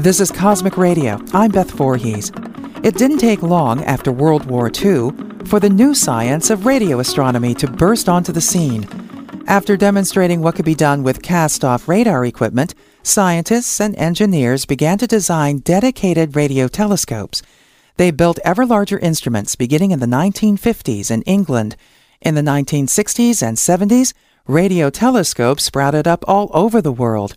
This is Cosmic Radio. I'm Beth Voorhees. It didn't take long after World War II for the new science of radio astronomy to burst onto the scene. After demonstrating what could be done with cast off radar equipment, scientists and engineers began to design dedicated radio telescopes. They built ever larger instruments beginning in the 1950s in England. In the 1960s and 70s, radio telescopes sprouted up all over the world.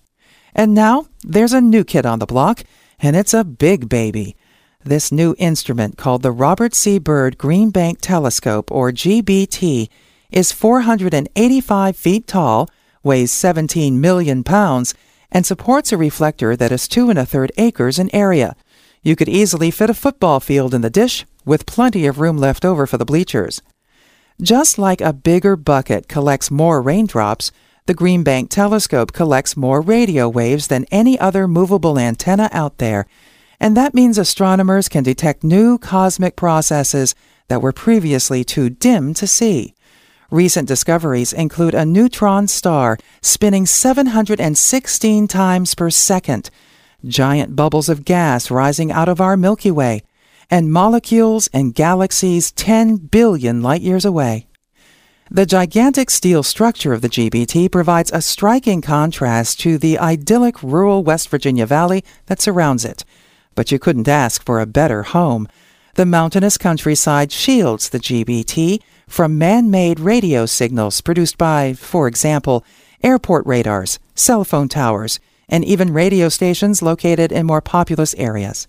And now there's a new kid on the block, and it's a big baby. This new instrument, called the Robert C. Byrd Green Bank Telescope, or GBT, is 485 feet tall, weighs 17 million pounds, and supports a reflector that is two and a third acres in area. You could easily fit a football field in the dish, with plenty of room left over for the bleachers. Just like a bigger bucket collects more raindrops, the Green Bank telescope collects more radio waves than any other movable antenna out there, and that means astronomers can detect new cosmic processes that were previously too dim to see. Recent discoveries include a neutron star spinning 716 times per second, giant bubbles of gas rising out of our Milky Way, and molecules and galaxies 10 billion light years away. The gigantic steel structure of the GBT provides a striking contrast to the idyllic rural West Virginia valley that surrounds it. But you couldn't ask for a better home. The mountainous countryside shields the GBT from man made radio signals produced by, for example, airport radars, cell phone towers, and even radio stations located in more populous areas.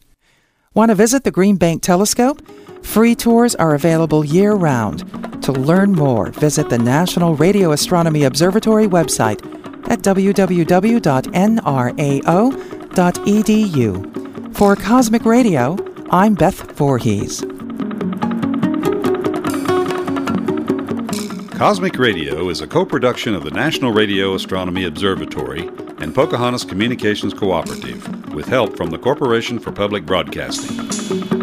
Want to visit the Green Bank Telescope? Free tours are available year round. To learn more, visit the National Radio Astronomy Observatory website at www.nrao.edu. For Cosmic Radio, I'm Beth Voorhees. Cosmic Radio is a co production of the National Radio Astronomy Observatory and Pocahontas Communications Cooperative, with help from the Corporation for Public Broadcasting.